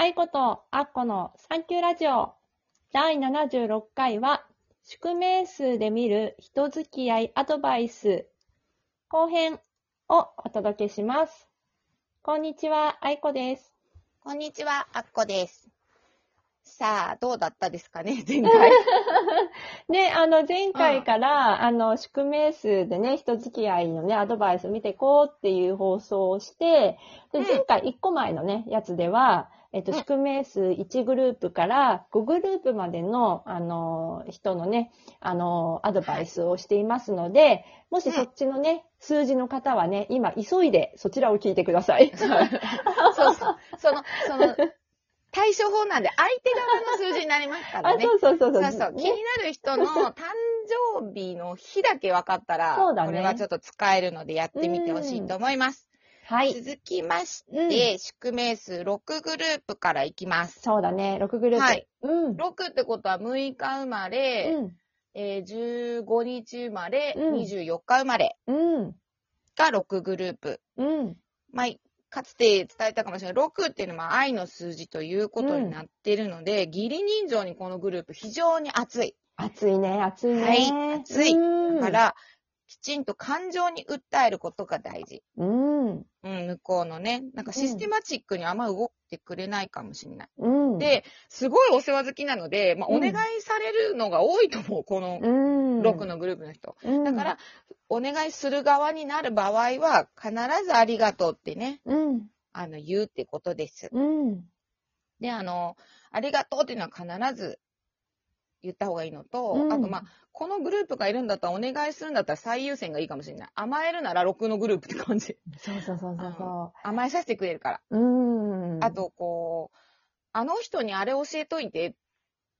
愛子とアッコのサンキューラジオ第76回は宿命数で見る人付き合いアドバイス後編をお届けします。こんにちは、愛子です。こんにちは、あっこです。さあ、どうだったですかね、前回。で、あの、前回から、あの、宿命数でね、人付き合いのね、アドバイスを見ていこうっていう放送をして、で、うん前回1個前のね、やつでは、えっと、うん宿命数1グループから5グループまでの、あの、人のね、あの、アドバイスをしていますので、もしうんそっちのね、数字の方はね、今、急いでそちらを聞いてください。そうそう。その、その、対処法なんで、相手側の数字になりますからあ、ね。そうそうそうそう。そうそう。気にねなる人の誕生日の日だけ分かったら、そうだねこれはちょっと使えるのでやってみてほしいと思います。はい。続きましうんて、宿命数6グループからいきます。そうだね、6グループ。はい。うん。6ってことは6日生まれ、うん。えー15日生まれ、うん24日生まれうん。が6グループ。うん。まあ、かつて伝えたかもしれない。6っていうのは愛の数字ということになっているので、義理人情にこのグループ非常に熱い。暑いね、暑いね。はい暑いうんだから、きちんと感情に訴えることが大事。うん。うん、向こうのね。なんかシステマチックにあんま動いてくれないかもしれない。うん。、で、すごいお世話好きなので、まあ、うんお願いされるのが多いと思う。このうん。6のグループの人。うん、だから、お願いする側になる場合は、必ずありがとうってね、うん。あの、言うってことです。うん。で、あの、ありがとうっていうのは必ず言った方がいいのと、うんあと、まあ、このグループがいるんだったらお願いするんだったら最優先がいいかもしれない。甘えるなら6のグループって感じ。そうそうそうそうそ甘えさせてくれるから。う。うん。あ、と、こう、あの人にあれ教えといてっ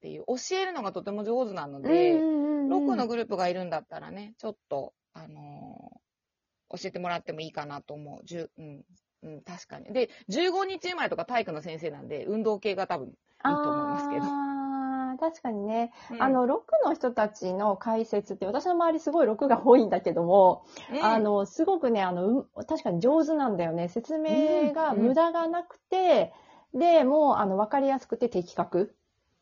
ていう、教えるのがとても上手なので、うん、6のグループがいるんだったらね、ちょっと、あのー教えてもらってもいいかなと思う。じゅうん。うん、確かに。で、15日生まれとか体育の先生なんで、運動系が多分いいと思いますけど。確かにね。うんあの、6の人たちの解説って、私の周りすごい6が多いんだけども、うんあの、すごくね、あの、うん確かに上手なんだよね。説明がうん無駄がなくて、で、もう、あの、わかりやすくて的確。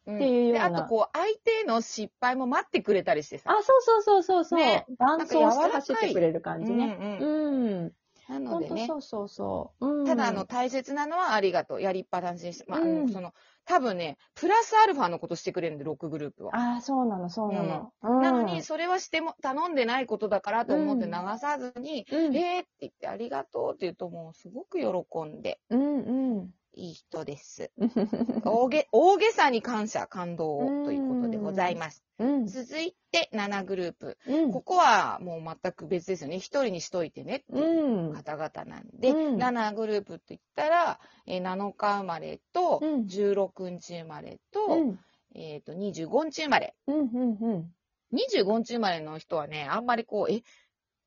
うんっていうようなで、あとこう、相手の失敗も待ってくれたりしてさ。あ、そうそうそうそうそう。ね伴走してなんか柔らかい走ってくれる感じね。うんうん。なの本でね当そ。うそうそう。うん、ただ、あの、大切なのはありがとう。やりっぱなしにして。まあ、あうんのその、多分ね、プラスアルファのことしてくれるんで、6グループは。ああ、そうなの、そうなの。うんなのに、それはしても、頼んでないことだからと思ってうん流さずに、うん、えーって言ってありがとうって言うともうすごく喜んでうん、うん。いい人です。大げ、大げさに感謝、感動をということでございます。うん、続いて7グループ。うん。ここはもう全く別ですよね。一人にしといてねって。方々なんで、うん7グループって言ったら、えー7日生まれと、うん16日生まれと、うん、えっ、と、25日生まれ。うん、うん、うん。25日生まれの人はね、あんまりこう、え、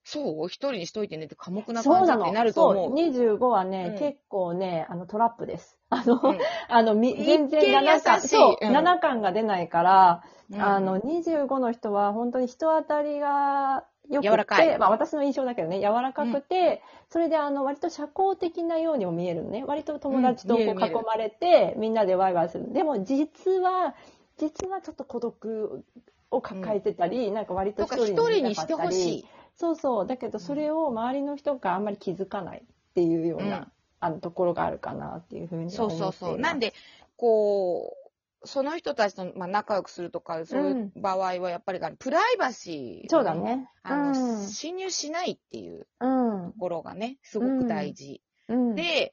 そう？一人にしといてねって寡黙な。感じってなると思う。そう。25はね、うん。結構ね、あの、トラップです。あの、うん。あの、全然7感、優しい。そう、うん。7感が出ないから、うん。あの、25の人は本当に人当たりが良くて、柔らかい。まあ私の印象だけどね、柔らかくて、それであの、割と社交的なようにも見えるのね。割と友達とこう囲まれて、みんなでワイワイする。でも実は、実はちょっと孤独を抱えてたり、なんか割ととか一一人人にしてほしい。そうそう。だけど、それを周りの人があんまり気づかないっていうような、うんあの、ところがあるかなっていうふうにはそう思っています。そうそう。なんで、こう、その人たちと、まあ、仲良くするとか、そういう場合は、やっぱり、プライバシー、そうだ。ね。あの、うん侵入しないっていううんと。ころがね、すごく大事。うん。で、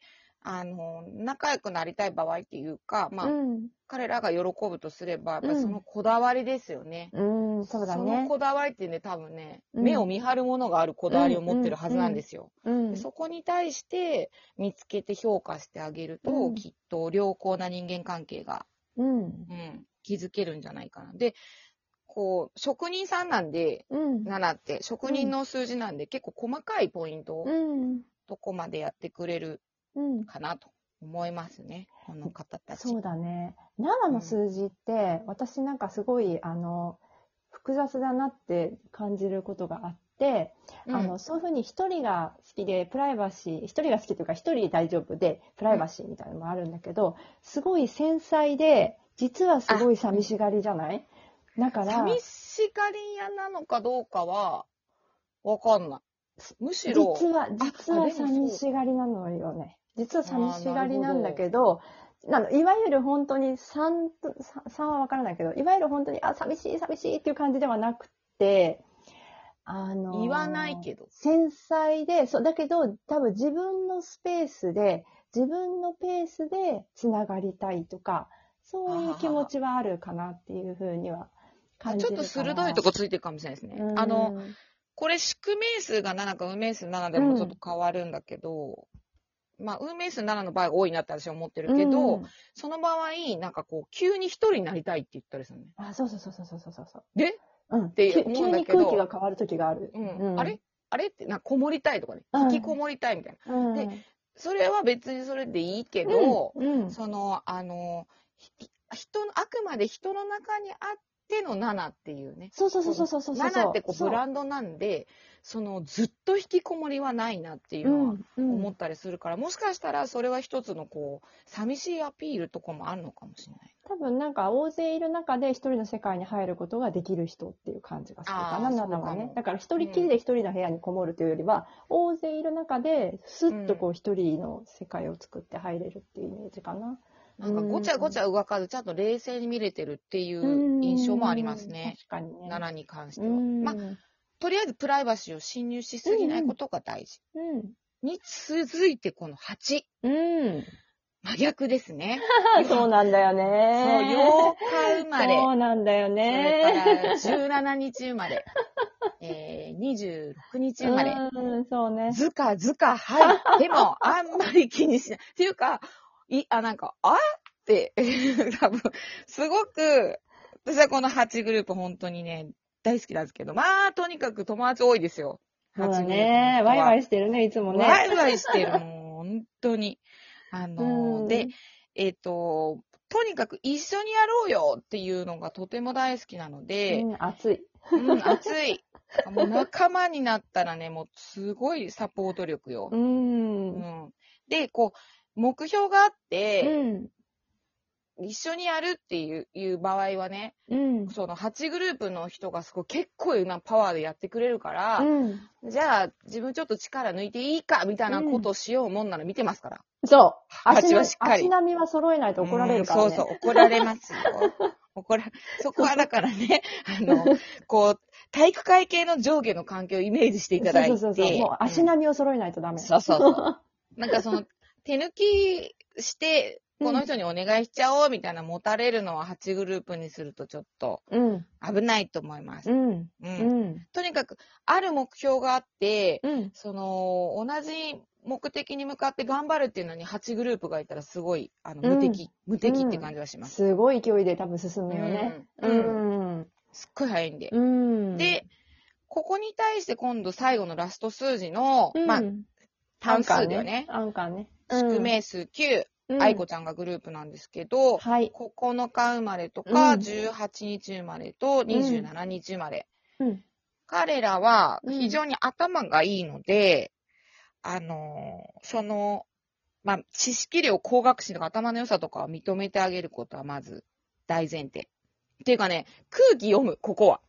あの、仲良くなりたい場合っていうか、まあ、うん。彼らが喜ぶとすれば、やっぱそのこだわりですよね。うん、そうだそのね。こだわりってね、多分ね、うん目を見張るものがあるこだわりを持ってるはずなんですよ。うんで。そこに対して見つけて評価してあげると、うんきっと良好な人間関係が、うん。うん、築けるんじゃないかな。で、こう、職人さんなんで、うん。7って、職人の数字なんで、結構細かいポイントをうん。どこまでやってくれるうん。かなと思いますね。この方たち。そうだね。7の数字って、私なんかすごい、あの、複雑だなって感じることがあっで、うんあの、そういうふうに一人が好きで、プライバシー、一人が好きというか一人大丈夫で、プライバシーみたいなのもあるんだけど、すごい繊細で、実はすごい寂しがりじゃない？だから、寂しがり屋なのかどうかは、わかんない。むしろ、実は、実は寂しがりなのよね。実は寂しがりなんだけど、あのいわゆる本当に3と、3はわからないけど、いわゆる本当に、あ、寂しい、寂しいっていう感じではなくて、あのー言わないけど。繊細で、そう、だけど、多分自分のスペースで、自分のペースでつながりたいとか、そういう気持ちはあるかなっていうふうには感じちょっ。と鋭いとこついてるかもしれないですね。うんあの、、これ、宿命数が7か運命数7でもちょっと変わるんだけど、まあ、運命数7の場合が多いなって私は思ってるけど、うんその場合、なんかこう、急に一人になりたいって言ったりするね。あ、そうそうそうそうそうそうそう。で？うん。て急急に思うんだけど空気が変わる時がある。うん。あれ？あれ？って、なんかこもりたいとかね。うん引きこもりたいみたいな。うん。でそれは別にそれでいいけど、うん、うんその、あの、ひ人の、あくまで人の中にあっての7っていうね。そうそうそうそうそうそう。7ってこうブランンドなんで、そのずっと引きこもりはないなっていうのはうん思ったりするから、もしかしたらそれは一つのこう、寂しいアピールとかもあるのかもしれない。多分なんか大勢いる中で一人の世界に入ることができる人っていう感じがするかな、あーナナは。ねだから一人きりで一人の部屋にこもるというよりは、大勢いる中でスッとこう一人の世界を作って入れるっていうイメージかな。なんかごちゃごちゃ動かず、ちゃんと冷静に見れてるっていう印象もありますね。確かにね。7に関しては。うん。まあ、とりあえずプライバシーを侵入しすぎないことが大事。うん。に続いてこの8。うん。真逆ですね。そうなんだよそう、ね。8日生まれ。そうなんだよそれね。から17日生まれ。えー、26日生まれ。うん、そうね。ずかずか、はい。でも、あんまり気にしない。っていうか、い、あ、なんか、あって、多分、すごく、私はこの8グループ本当にね、大好きなんですけど、まあ、とにかく友達多いですよ。そうだね。ワイワイしてるね、いつもね。ワイワイしてる、もう、本当に。あのうんで、、えっ、と、とにかく一緒にやろうよっていうのがとても大好きなので、うん、熱い。うん、熱い。もう仲間になったらね、もうすごいサポート力よう。。うんん。で、こう、目標があっうて、ん。一緒にやるっていういう場合はね、うん。その8グループの人がすごい結構なパワーでやってくれるから、うん。じゃあ自分ちょっと力抜いていいかみたいなことをしようもんなら見てますから。そう。蜂足のはしっかり足並みは揃えないと怒られるからね。うんそうそう、怒られますよ。怒ら、そこはだからね、あの、こう、体育会系の上下の関係をイメージしていただいて。そうそうそう。もう足並みを揃えないとダメ。そうそうそう。なんかその、手抜きして、この人にお願いしちゃおうみたいな持たれるのは8グループにするとちょっとうん。危ないと思います。うん。うんうん。とにかく、ある目標があって、うん。その、同じ目的に向かって頑張るっていうのに8グループがいたらすごい、あの、無敵、無敵って感じがします。すごい勢いで多分進むよね。ううんん。すっごい早いんで。うん。で、ここに対して今度最後のラスト数字の、うん、まあ、単数だよね。アンカーね。宿命数9、うん、愛子ちゃんがグループなんですけど、はい。9日生まれとか、うん18日生まれと27日生まれ。うん。彼らはうん非常に頭がいいので、あのーその、まあ、知識量、高学習とか頭の良さとかを認めてあげることはまず大前提。っていうかね、空気読む、ここは。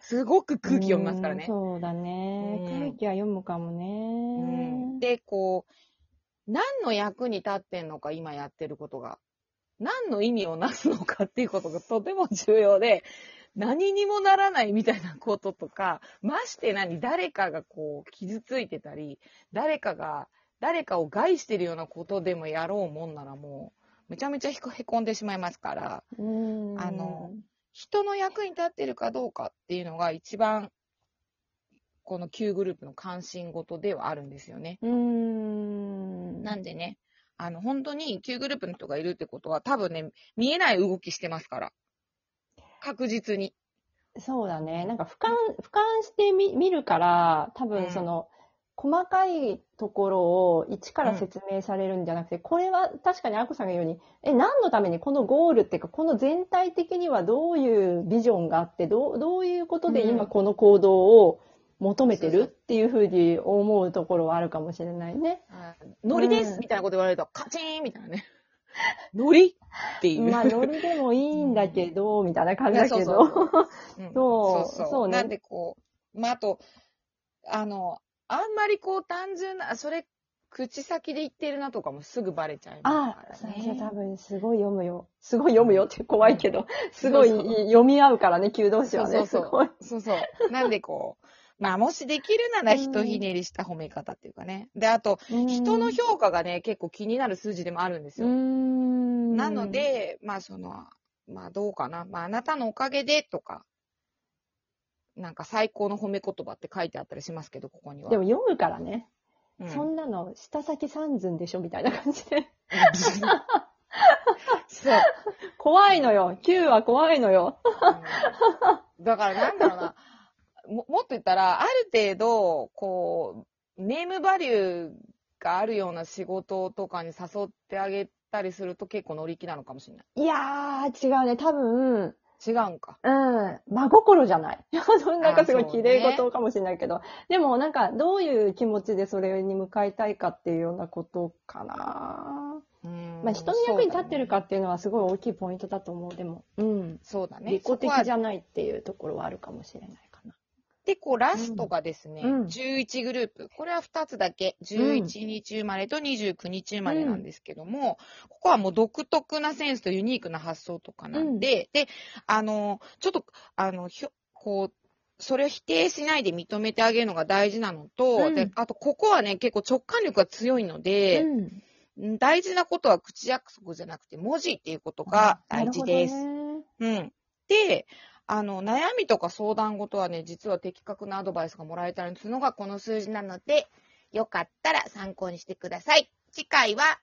すごく空気読みますからね。うんそうだね。うん空気は読むかもうね。んで、こう、何の役に立ってんのか、今やってることが。何の意味をなすのかっていうことがとても重要で、何にもならないみたいなこととか、まして何、誰かがこう、傷ついてたり、誰かが、誰かを害してるようなことでもやろうもんならもう、めちゃめちゃへこんでしまいますから、うんあの、人の役に立ってるかどうかっていうのが一番、この Q グループの関心事ではあるんですよね。うん。なんでね、あの、本当に Q グループの人がいるってことは、多分ね、見えない動きしてますから。確実に。そうだね。なんか俯瞰、俯瞰してみ見るから、多うん分その、細かいところを一から説明されるんじゃなくて、これは確かにアコさんが言うように、え、何のためにこのゴールっていうか、この全体的にはどういうビジョンがあって、どうどういうことでうん今この行動を求めてるっていうふうに思うところはあるかもしれないね。ノリです、うんみたいなこと言われると、カチーンみたいなね。ノリっていう。まあ、ノリでもいいんだけど、みたいな感じだけど。そう うんそうねなんでこう、まあ、あと、あの、あんまりこう単純な、それ、口先で言ってるなとかもすぐバレちゃいまああ、すから最初多ね。分すごい読むよ。すごい読むよって怖いけど、すごい読み合うからね、求動詞はね。そうそう。そうそう。なんでこう、まあもしできるならひとひねりした褒め方っていうかね。で、あと、人の評価がね、結構気になる数字でもあるんですよ。ん。なの、で、まあその、まあどうかな。まああなたのおかげでとか、なんか最高の褒め言葉って書いてあったりしますけど、ここには。でも読むからね。うんそんなの、下先三寸でしょみたいな感じで。そう。怖いのよ。9は怖いのよ。うんだからなんだろうな。ももっと言ったら、ある程度、こう、ネームバリューがあるような仕事とかに誘ってあげたりすると結構乗り気なのかもしれない。いやー、違うね。多分、違うんか。うん、真心じゃない。なんかすごい綺麗事かもしれないけど、でもなんかどういう気持ちでそれに向かいたいかっていうようなことかな。うんまあ人の役に立ってるかっていうのはすごい大きいポイントだと思う。でも、うん。そうだね。利己的じゃゃないっていうところはあるかもしれない。で、こう、ラストがですね、うん11グループ。これは2つだけ。11日生まれと29日生まれなんですけども、ここはもう独特なセンスとユニークな発想とかなんで、で、あの、ちょっと、あの、ひょこう、それを否定しないで認めてあげるのが大事なのと、うんで、あと、ここはね、結構直感力が強いので、うん大事なことは口約束じゃなくて文字っていうことが大事です。なるほどねうん。で、あの、悩みとか相談事はね、実は的確なアドバイスがもらえたりするのがこの数字なので、よかったら参考にしてください。次回は